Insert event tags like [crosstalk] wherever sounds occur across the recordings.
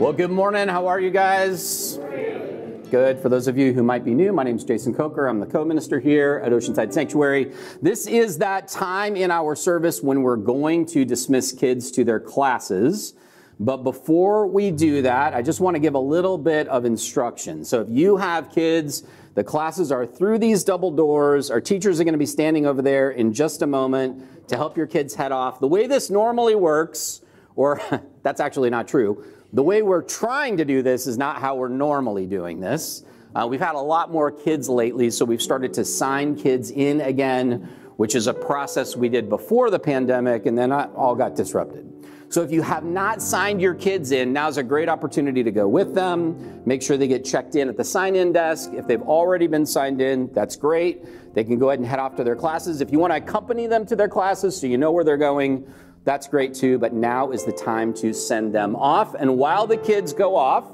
Well, good morning. How are you guys? Good. For those of you who might be new, my name is Jason Coker. I'm the co minister here at Oceanside Sanctuary. This is that time in our service when we're going to dismiss kids to their classes. But before we do that, I just want to give a little bit of instruction. So if you have kids, the classes are through these double doors. Our teachers are going to be standing over there in just a moment to help your kids head off. The way this normally works, or [laughs] that's actually not true. The way we're trying to do this is not how we're normally doing this. Uh, we've had a lot more kids lately, so we've started to sign kids in again, which is a process we did before the pandemic, and then all got disrupted. So if you have not signed your kids in, now's a great opportunity to go with them. Make sure they get checked in at the sign in desk. If they've already been signed in, that's great. They can go ahead and head off to their classes. If you want to accompany them to their classes so you know where they're going, that's great too, but now is the time to send them off. And while the kids go off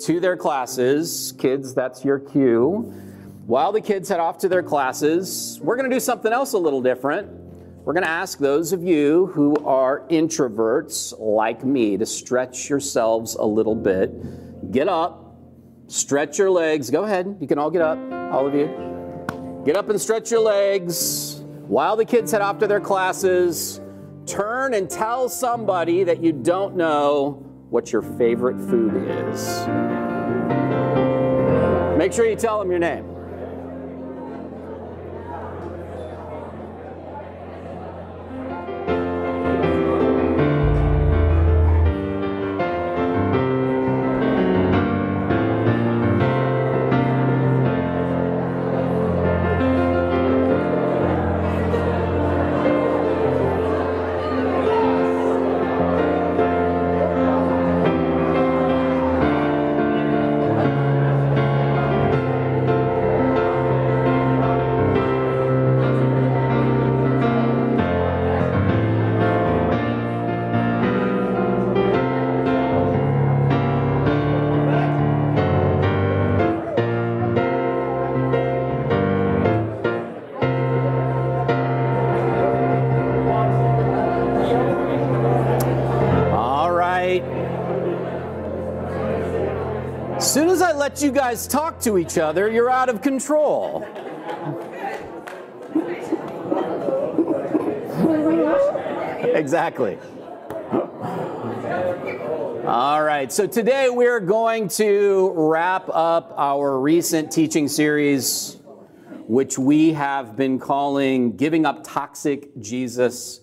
to their classes, kids, that's your cue. While the kids head off to their classes, we're going to do something else a little different. We're going to ask those of you who are introverts like me to stretch yourselves a little bit. Get up, stretch your legs. Go ahead. You can all get up, all of you. Get up and stretch your legs. While the kids head off to their classes, turn and tell somebody that you don't know what your favorite food is. Make sure you tell them your name. Let you guys talk to each other, you're out of control. exactly. All right, so today we're going to wrap up our recent teaching series, which we have been calling Giving Up Toxic Jesus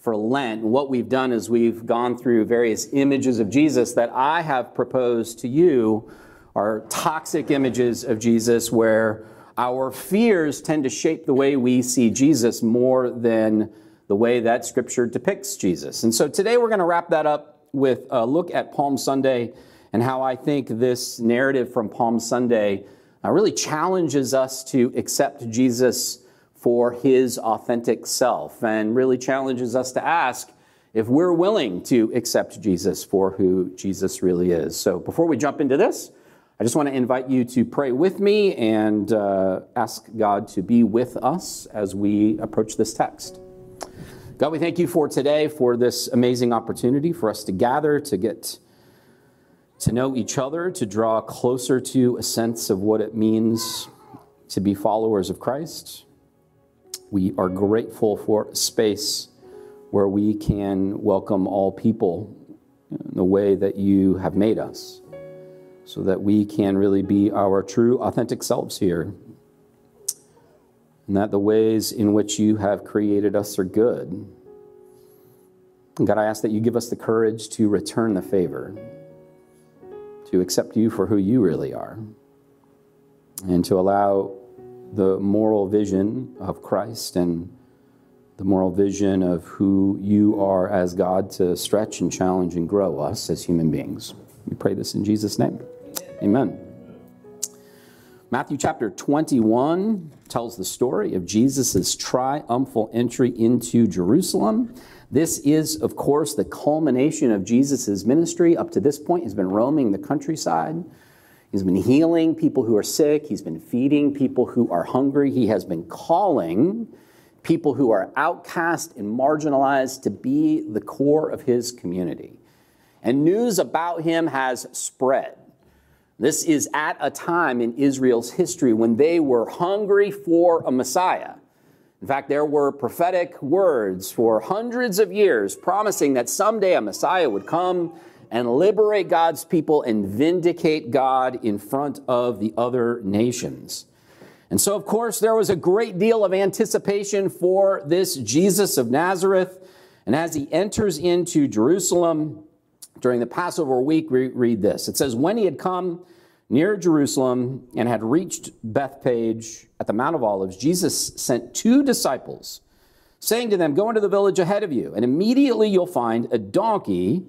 for Lent. What we've done is we've gone through various images of Jesus that I have proposed to you are toxic images of Jesus where our fears tend to shape the way we see Jesus more than the way that Scripture depicts Jesus. And so today we're going to wrap that up with a look at Palm Sunday and how I think this narrative from Palm Sunday uh, really challenges us to accept Jesus for his authentic self and really challenges us to ask if we're willing to accept Jesus for who Jesus really is. So before we jump into this, I just want to invite you to pray with me and uh, ask God to be with us as we approach this text. God, we thank you for today, for this amazing opportunity for us to gather, to get to know each other, to draw closer to a sense of what it means to be followers of Christ. We are grateful for a space where we can welcome all people in the way that you have made us so that we can really be our true, authentic selves here. And that the ways in which you have created us are good. And God, I ask that you give us the courage to return the favor, to accept you for who you really are, and to allow the moral vision of Christ and the moral vision of who you are as God to stretch and challenge and grow us as human beings. We pray this in Jesus' name. Amen. Matthew chapter 21 tells the story of Jesus' triumphal entry into Jerusalem. This is, of course, the culmination of Jesus' ministry. Up to this point, he's been roaming the countryside. He's been healing people who are sick. He's been feeding people who are hungry. He has been calling people who are outcast and marginalized to be the core of his community. and news about him has spread. This is at a time in Israel's history when they were hungry for a Messiah. In fact, there were prophetic words for hundreds of years promising that someday a Messiah would come and liberate God's people and vindicate God in front of the other nations. And so, of course, there was a great deal of anticipation for this Jesus of Nazareth. And as he enters into Jerusalem during the Passover week, we read this. It says, When he had come near Jerusalem and had reached Bethphage at the Mount of Olives, Jesus sent two disciples, saying to them, Go into the village ahead of you, and immediately you'll find a donkey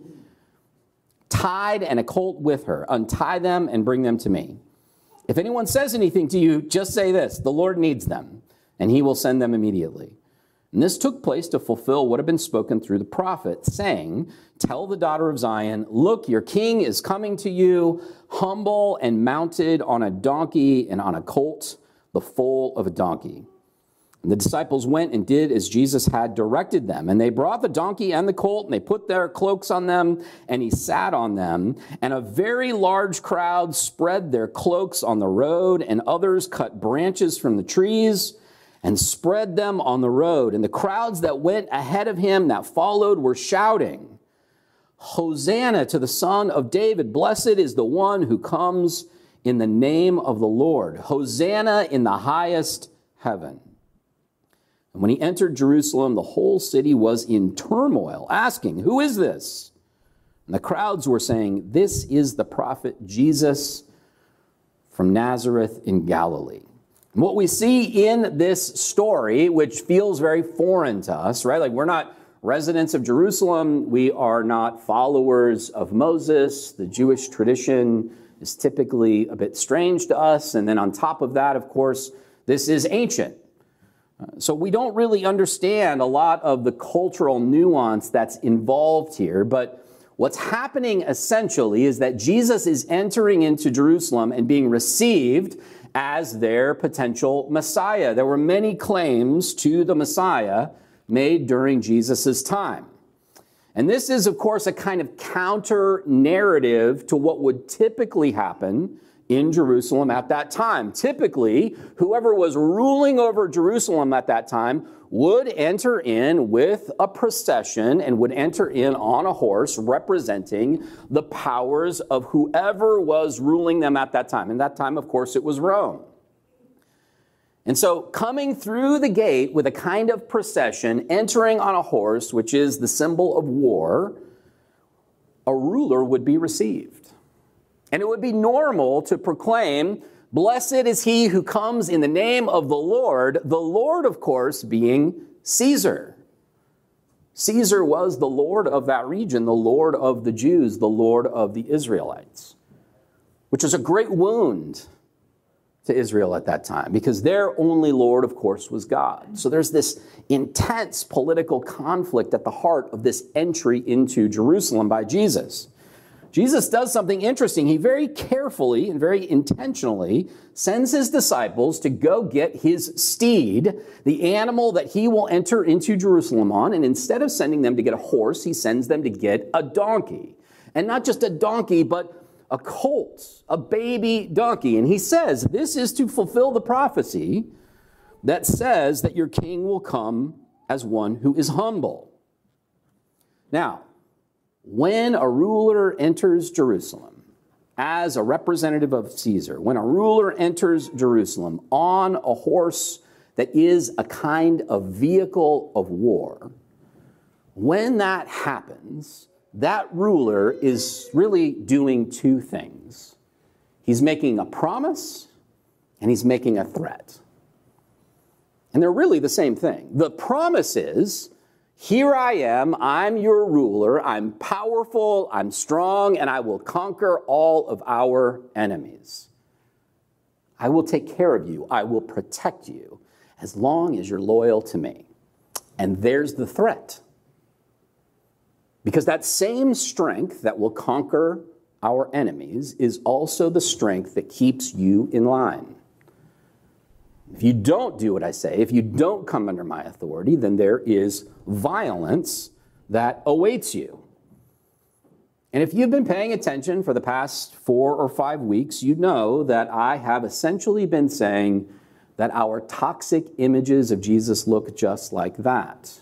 tied and a colt with her. Untie them and bring them to me. If anyone says anything to you, just say this the Lord needs them, and he will send them immediately. And this took place to fulfill what had been spoken through the prophet, saying, Tell the daughter of Zion, look, your king is coming to you, humble and mounted on a donkey and on a colt, the foal of a donkey. And the disciples went and did as Jesus had directed them. And they brought the donkey and the colt, and they put their cloaks on them, and he sat on them. And a very large crowd spread their cloaks on the road, and others cut branches from the trees and spread them on the road. And the crowds that went ahead of him that followed were shouting, Hosanna to the Son of David. Blessed is the one who comes in the name of the Lord. Hosanna in the highest heaven. And when he entered Jerusalem, the whole city was in turmoil, asking, Who is this? And the crowds were saying, This is the prophet Jesus from Nazareth in Galilee. What we see in this story, which feels very foreign to us, right? Like we're not residents of Jerusalem, we are not followers of Moses. The Jewish tradition is typically a bit strange to us. And then on top of that, of course, this is ancient. So we don't really understand a lot of the cultural nuance that's involved here, but what's happening essentially is that Jesus is entering into Jerusalem and being received as their potential Messiah. There were many claims to the Messiah made during Jesus' time. And this is, of course, a kind of counter narrative to what would typically happen in Jerusalem at that time. Typically, whoever was ruling over Jerusalem at that time would enter in with a procession and would enter in on a horse representing the powers of whoever was ruling them at that time. And that time, of course, it was Rome. And so, coming through the gate with a kind of procession, entering on a horse, which is the symbol of war, a ruler would be received. And it would be normal to proclaim, Blessed is he who comes in the name of the Lord, the Lord, of course, being Caesar. Caesar was the Lord of that region, the Lord of the Jews, the Lord of the Israelites, which was a great wound to Israel at that time because their only Lord, of course, was God. So there's this intense political conflict at the heart of this entry into Jerusalem by Jesus. Jesus does something interesting. He very carefully and very intentionally sends his disciples to go get his steed, the animal that he will enter into Jerusalem on. And instead of sending them to get a horse, he sends them to get a donkey. And not just a donkey, but a colt, a baby donkey. And he says, This is to fulfill the prophecy that says that your king will come as one who is humble. Now, when a ruler enters Jerusalem as a representative of Caesar, when a ruler enters Jerusalem on a horse that is a kind of vehicle of war, when that happens, that ruler is really doing two things. He's making a promise and he's making a threat. And they're really the same thing. The promise is here I am, I'm your ruler, I'm powerful, I'm strong, and I will conquer all of our enemies. I will take care of you, I will protect you as long as you're loyal to me. And there's the threat. Because that same strength that will conquer our enemies is also the strength that keeps you in line. If you don't do what I say, if you don't come under my authority, then there is violence that awaits you. And if you've been paying attention for the past four or five weeks, you know that I have essentially been saying that our toxic images of Jesus look just like that.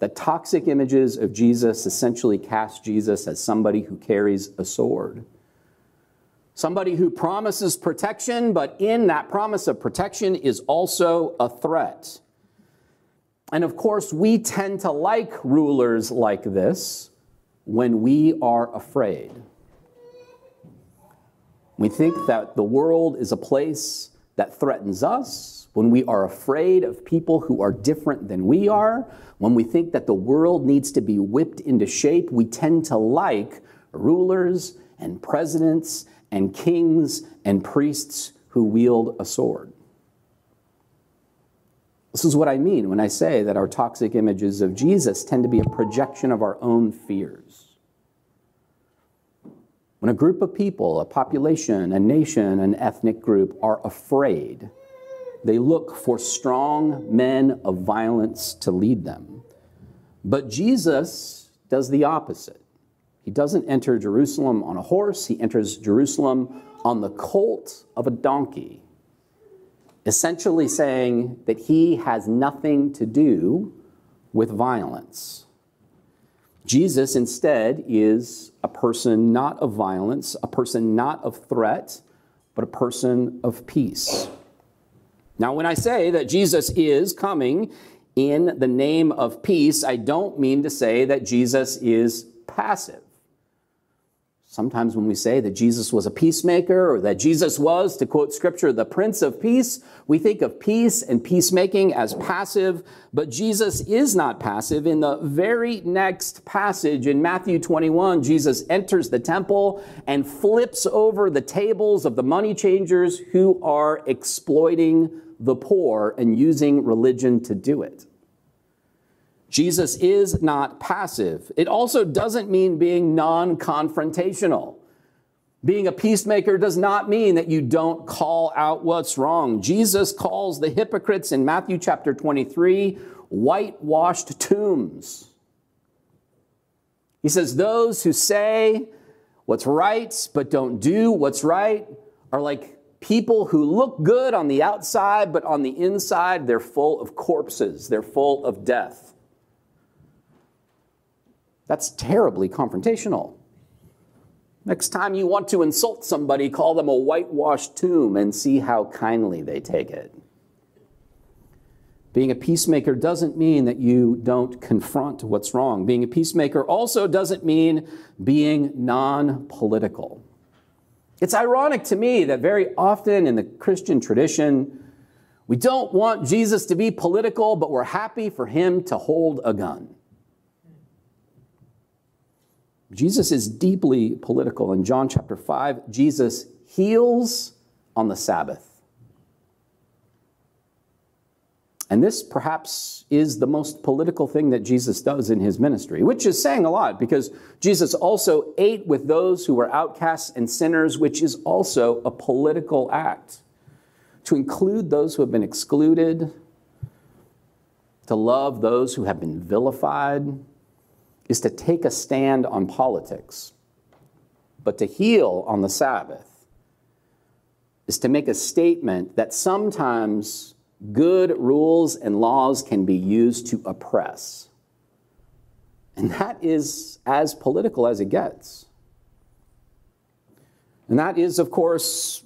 That toxic images of Jesus essentially cast Jesus as somebody who carries a sword. Somebody who promises protection, but in that promise of protection is also a threat. And of course, we tend to like rulers like this when we are afraid. We think that the world is a place that threatens us, when we are afraid of people who are different than we are, when we think that the world needs to be whipped into shape, we tend to like rulers and presidents and kings and priests who wield a sword. This is what I mean when I say that our toxic images of Jesus tend to be a projection of our own fears. When a group of people, a population, a nation, an ethnic group are afraid, they look for strong men of violence to lead them. But Jesus does the opposite. He doesn't enter Jerusalem on a horse, he enters Jerusalem on the colt of a donkey, essentially saying that he has nothing to do with violence. Jesus instead is a person not of violence, a person not of threat, but a person of peace. Now, when I say that Jesus is coming in the name of peace, I don't mean to say that Jesus is passive. Sometimes when we say that Jesus was a peacemaker or that Jesus was, to quote scripture, the Prince of Peace, we think of peace and peacemaking as passive, but Jesus is not passive. In the very next passage in Matthew 21, Jesus enters the temple and flips over the tables of the money changers who are exploiting the poor and using religion to do it. Jesus is not passive. It also doesn't mean being non confrontational. Being a peacemaker does not mean that you don't call out what's wrong. Jesus calls the hypocrites in Matthew chapter 23 whitewashed tombs. He says, Those who say what's right but don't do what's right are like people who look good on the outside, but on the inside, they're full of corpses, they're full of death. That's terribly confrontational. Next time you want to insult somebody, call them a whitewashed tomb and see how kindly they take it. Being a peacemaker doesn't mean that you don't confront what's wrong. Being a peacemaker also doesn't mean being non political. It's ironic to me that very often in the Christian tradition, we don't want Jesus to be political, but we're happy for him to hold a gun. Jesus is deeply political. In John chapter 5, Jesus heals on the Sabbath. And this perhaps is the most political thing that Jesus does in his ministry, which is saying a lot because Jesus also ate with those who were outcasts and sinners, which is also a political act. To include those who have been excluded, to love those who have been vilified, is to take a stand on politics, but to heal on the Sabbath is to make a statement that sometimes good rules and laws can be used to oppress. And that is as political as it gets. And that is, of course,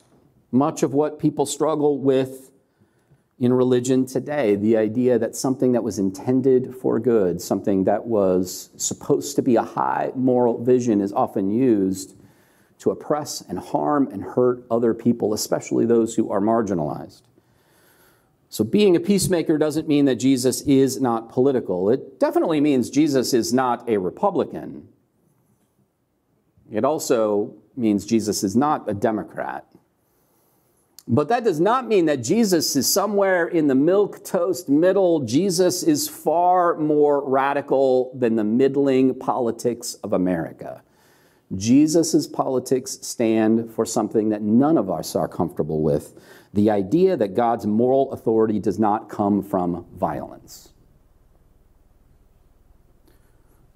much of what people struggle with in religion today the idea that something that was intended for good, something that was supposed to be a high moral vision, is often used to oppress and harm and hurt other people, especially those who are marginalized. So, being a peacemaker doesn't mean that Jesus is not political. It definitely means Jesus is not a Republican. It also means Jesus is not a Democrat. But that does not mean that Jesus is somewhere in the milk toast middle. Jesus is far more radical than the middling politics of America. Jesus' politics stand for something that none of us are comfortable with the idea that God's moral authority does not come from violence.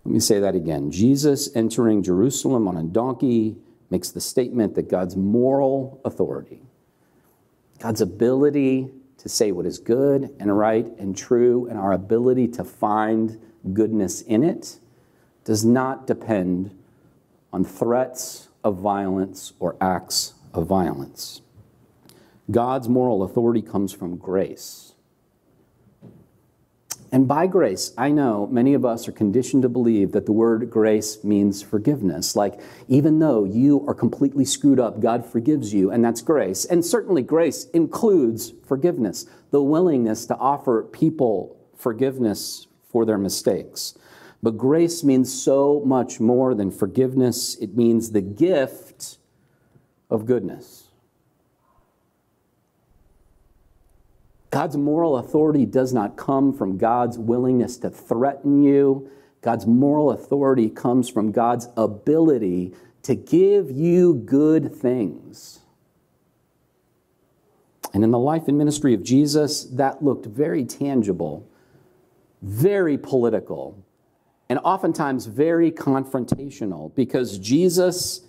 Let me say that again. Jesus entering Jerusalem on a donkey makes the statement that God's moral authority, God's ability to say what is good and right and true, and our ability to find goodness in it does not depend on threats of violence or acts of violence. God's moral authority comes from grace. And by grace, I know many of us are conditioned to believe that the word grace means forgiveness. Like, even though you are completely screwed up, God forgives you, and that's grace. And certainly, grace includes forgiveness, the willingness to offer people forgiveness for their mistakes. But grace means so much more than forgiveness, it means the gift of goodness. God's moral authority does not come from God's willingness to threaten you. God's moral authority comes from God's ability to give you good things. And in the life and ministry of Jesus, that looked very tangible, very political, and oftentimes very confrontational because Jesus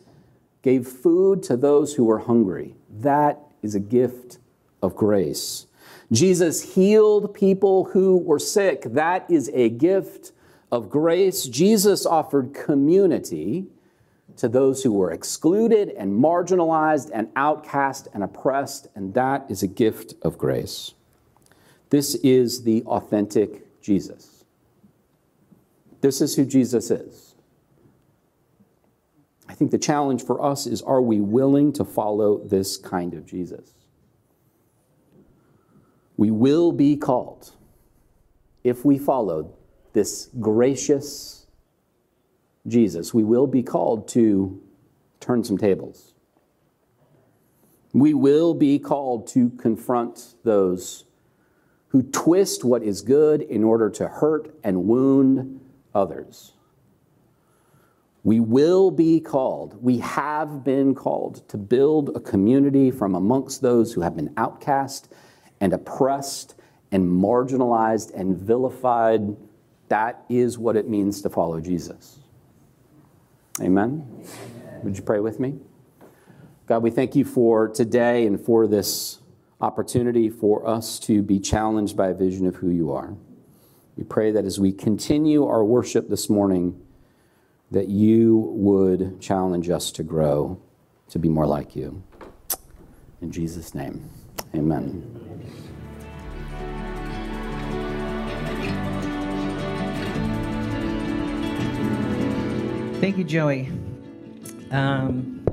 gave food to those who were hungry. That is a gift of grace. Jesus healed people who were sick. That is a gift of grace. Jesus offered community to those who were excluded and marginalized and outcast and oppressed, and that is a gift of grace. This is the authentic Jesus. This is who Jesus is. I think the challenge for us is are we willing to follow this kind of Jesus? We will be called if we follow this gracious Jesus. We will be called to turn some tables. We will be called to confront those who twist what is good in order to hurt and wound others. We will be called, we have been called to build a community from amongst those who have been outcast and oppressed and marginalized and vilified. That is what it means to follow Jesus. Amen? Amen? Would you pray with me? God, we thank you for today and for this opportunity for us to be challenged by a vision of who you are. We pray that as we continue our worship this morning, that you would challenge us to grow, to be more like you. In Jesus' name, amen. Thank you, Joey. Um,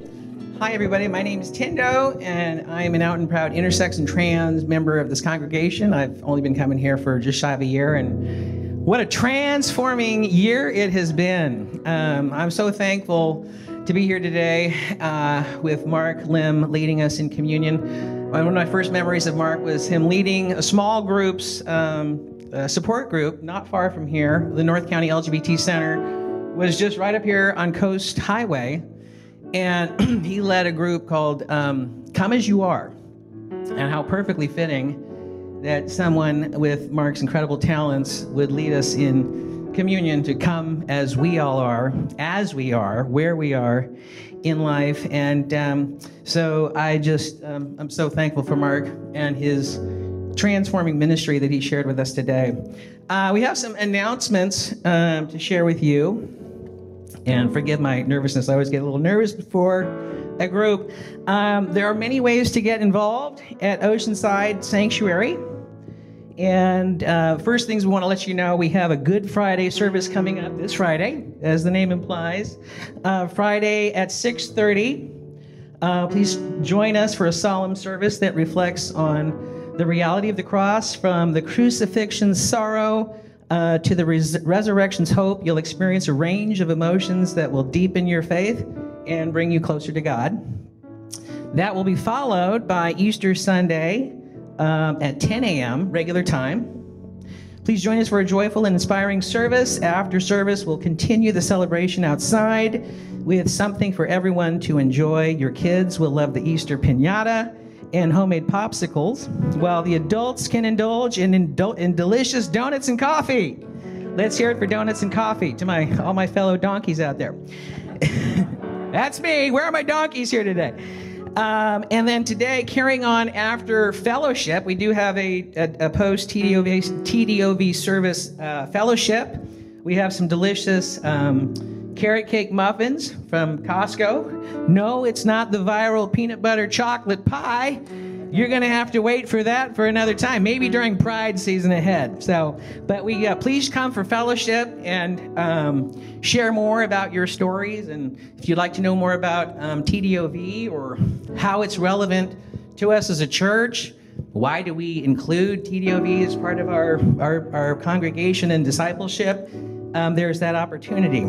hi, everybody. My name is Tindo, and I am an out and proud intersex and trans member of this congregation. I've only been coming here for just shy of a year, and what a transforming year it has been. Um, I'm so thankful to be here today uh, with Mark Lim leading us in communion. One of my first memories of Mark was him leading a small group's um, support group not far from here, the North County LGBT Center was just right up here on Coast Highway, and [clears throat] he led a group called um, Come As You Are. And how perfectly fitting that someone with Mark's incredible talents would lead us in communion to come as we all are, as we are, where we are in life. And um, so I just, um, I'm so thankful for Mark and his transforming ministry that he shared with us today. Uh, we have some announcements um, to share with you and forgive my nervousness. I always get a little nervous before a group. Um, there are many ways to get involved at Oceanside Sanctuary. And uh, first things we want to let you know, we have a Good Friday service coming up this Friday, as the name implies. Uh, Friday at 6:30. Uh, please join us for a solemn service that reflects on the reality of the cross, from the crucifixion's sorrow uh, to the res- resurrection's hope, you'll experience a range of emotions that will deepen your faith and bring you closer to God. That will be followed by Easter Sunday um, at 10 a.m., regular time. Please join us for a joyful and inspiring service. After service, we'll continue the celebration outside with something for everyone to enjoy. Your kids will love the Easter pinata and homemade popsicles, while the adults can indulge in, indul- in delicious donuts and coffee. Let's hear it for donuts and coffee to my all my fellow donkeys out there. [laughs] That's me. Where are my donkeys here today? Um, and then today, carrying on after fellowship, we do have a, a, a post TDOV, TDOV service uh, fellowship. We have some delicious um, carrot cake muffins from Costco. No, it's not the viral peanut butter chocolate pie. You're going to have to wait for that for another time, maybe during Pride season ahead. So, but we uh, please come for fellowship and um, share more about your stories. And if you'd like to know more about um, TDOV or how it's relevant to us as a church, why do we include TDOV as part of our, our, our congregation and discipleship? Um, there's that opportunity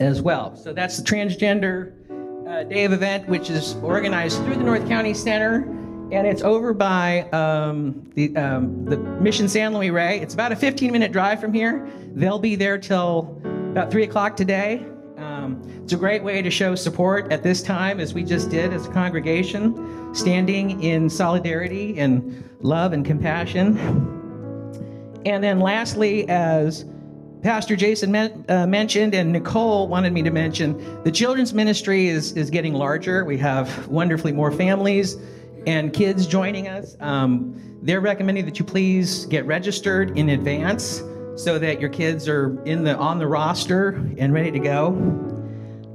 as well. So that's the Transgender uh, Day of Event, which is organized through the North County Center and it's over by um, the, um, the Mission San Luis Rey. It's about a 15 minute drive from here. They'll be there till about 3 o'clock today. Um, it's a great way to show support at this time, as we just did as a congregation, standing in solidarity and love and compassion. And then, lastly, as Pastor Jason men, uh, mentioned and Nicole wanted me to mention, the children's ministry is, is getting larger. We have wonderfully more families and kids joining us. Um, they're recommending that you please get registered in advance so that your kids are in the on the roster and ready to go.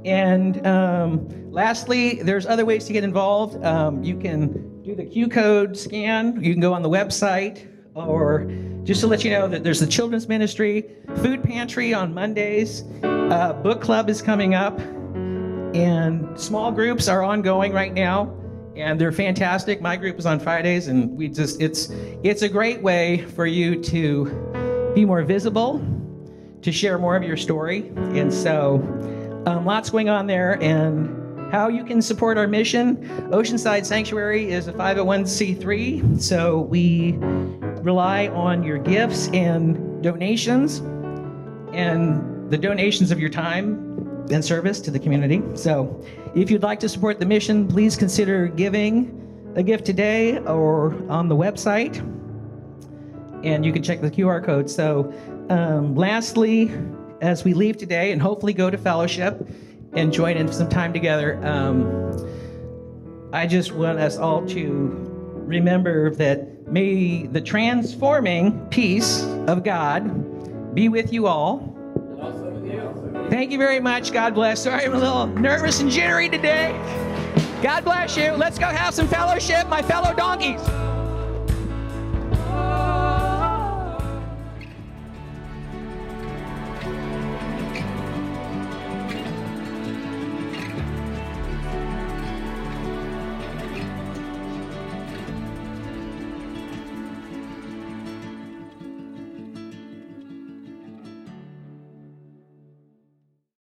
And um, lastly, there's other ways to get involved. Um, you can do the Q code scan. You can go on the website, or just to let you know that there's the children's ministry, food pantry on Mondays, uh, book club is coming up, and small groups are ongoing right now and they're fantastic. My group is on Fridays, and we just it's it's a great way for you to be more visible, to share more of your story, and so um, lots going on there. And how you can support our mission: Oceanside Sanctuary is a 501c3, so we rely on your gifts and donations, and the donations of your time and service to the community. So if you'd like to support the mission, please consider giving a gift today or on the website. And you can check the QR code. So, um, lastly, as we leave today and hopefully go to fellowship and join in some time together, um, I just want us all to remember that may the transforming peace of God be with you all Thank you very much. God bless. Sorry, I'm a little nervous and jittery today. God bless you. Let's go have some fellowship, my fellow donkeys.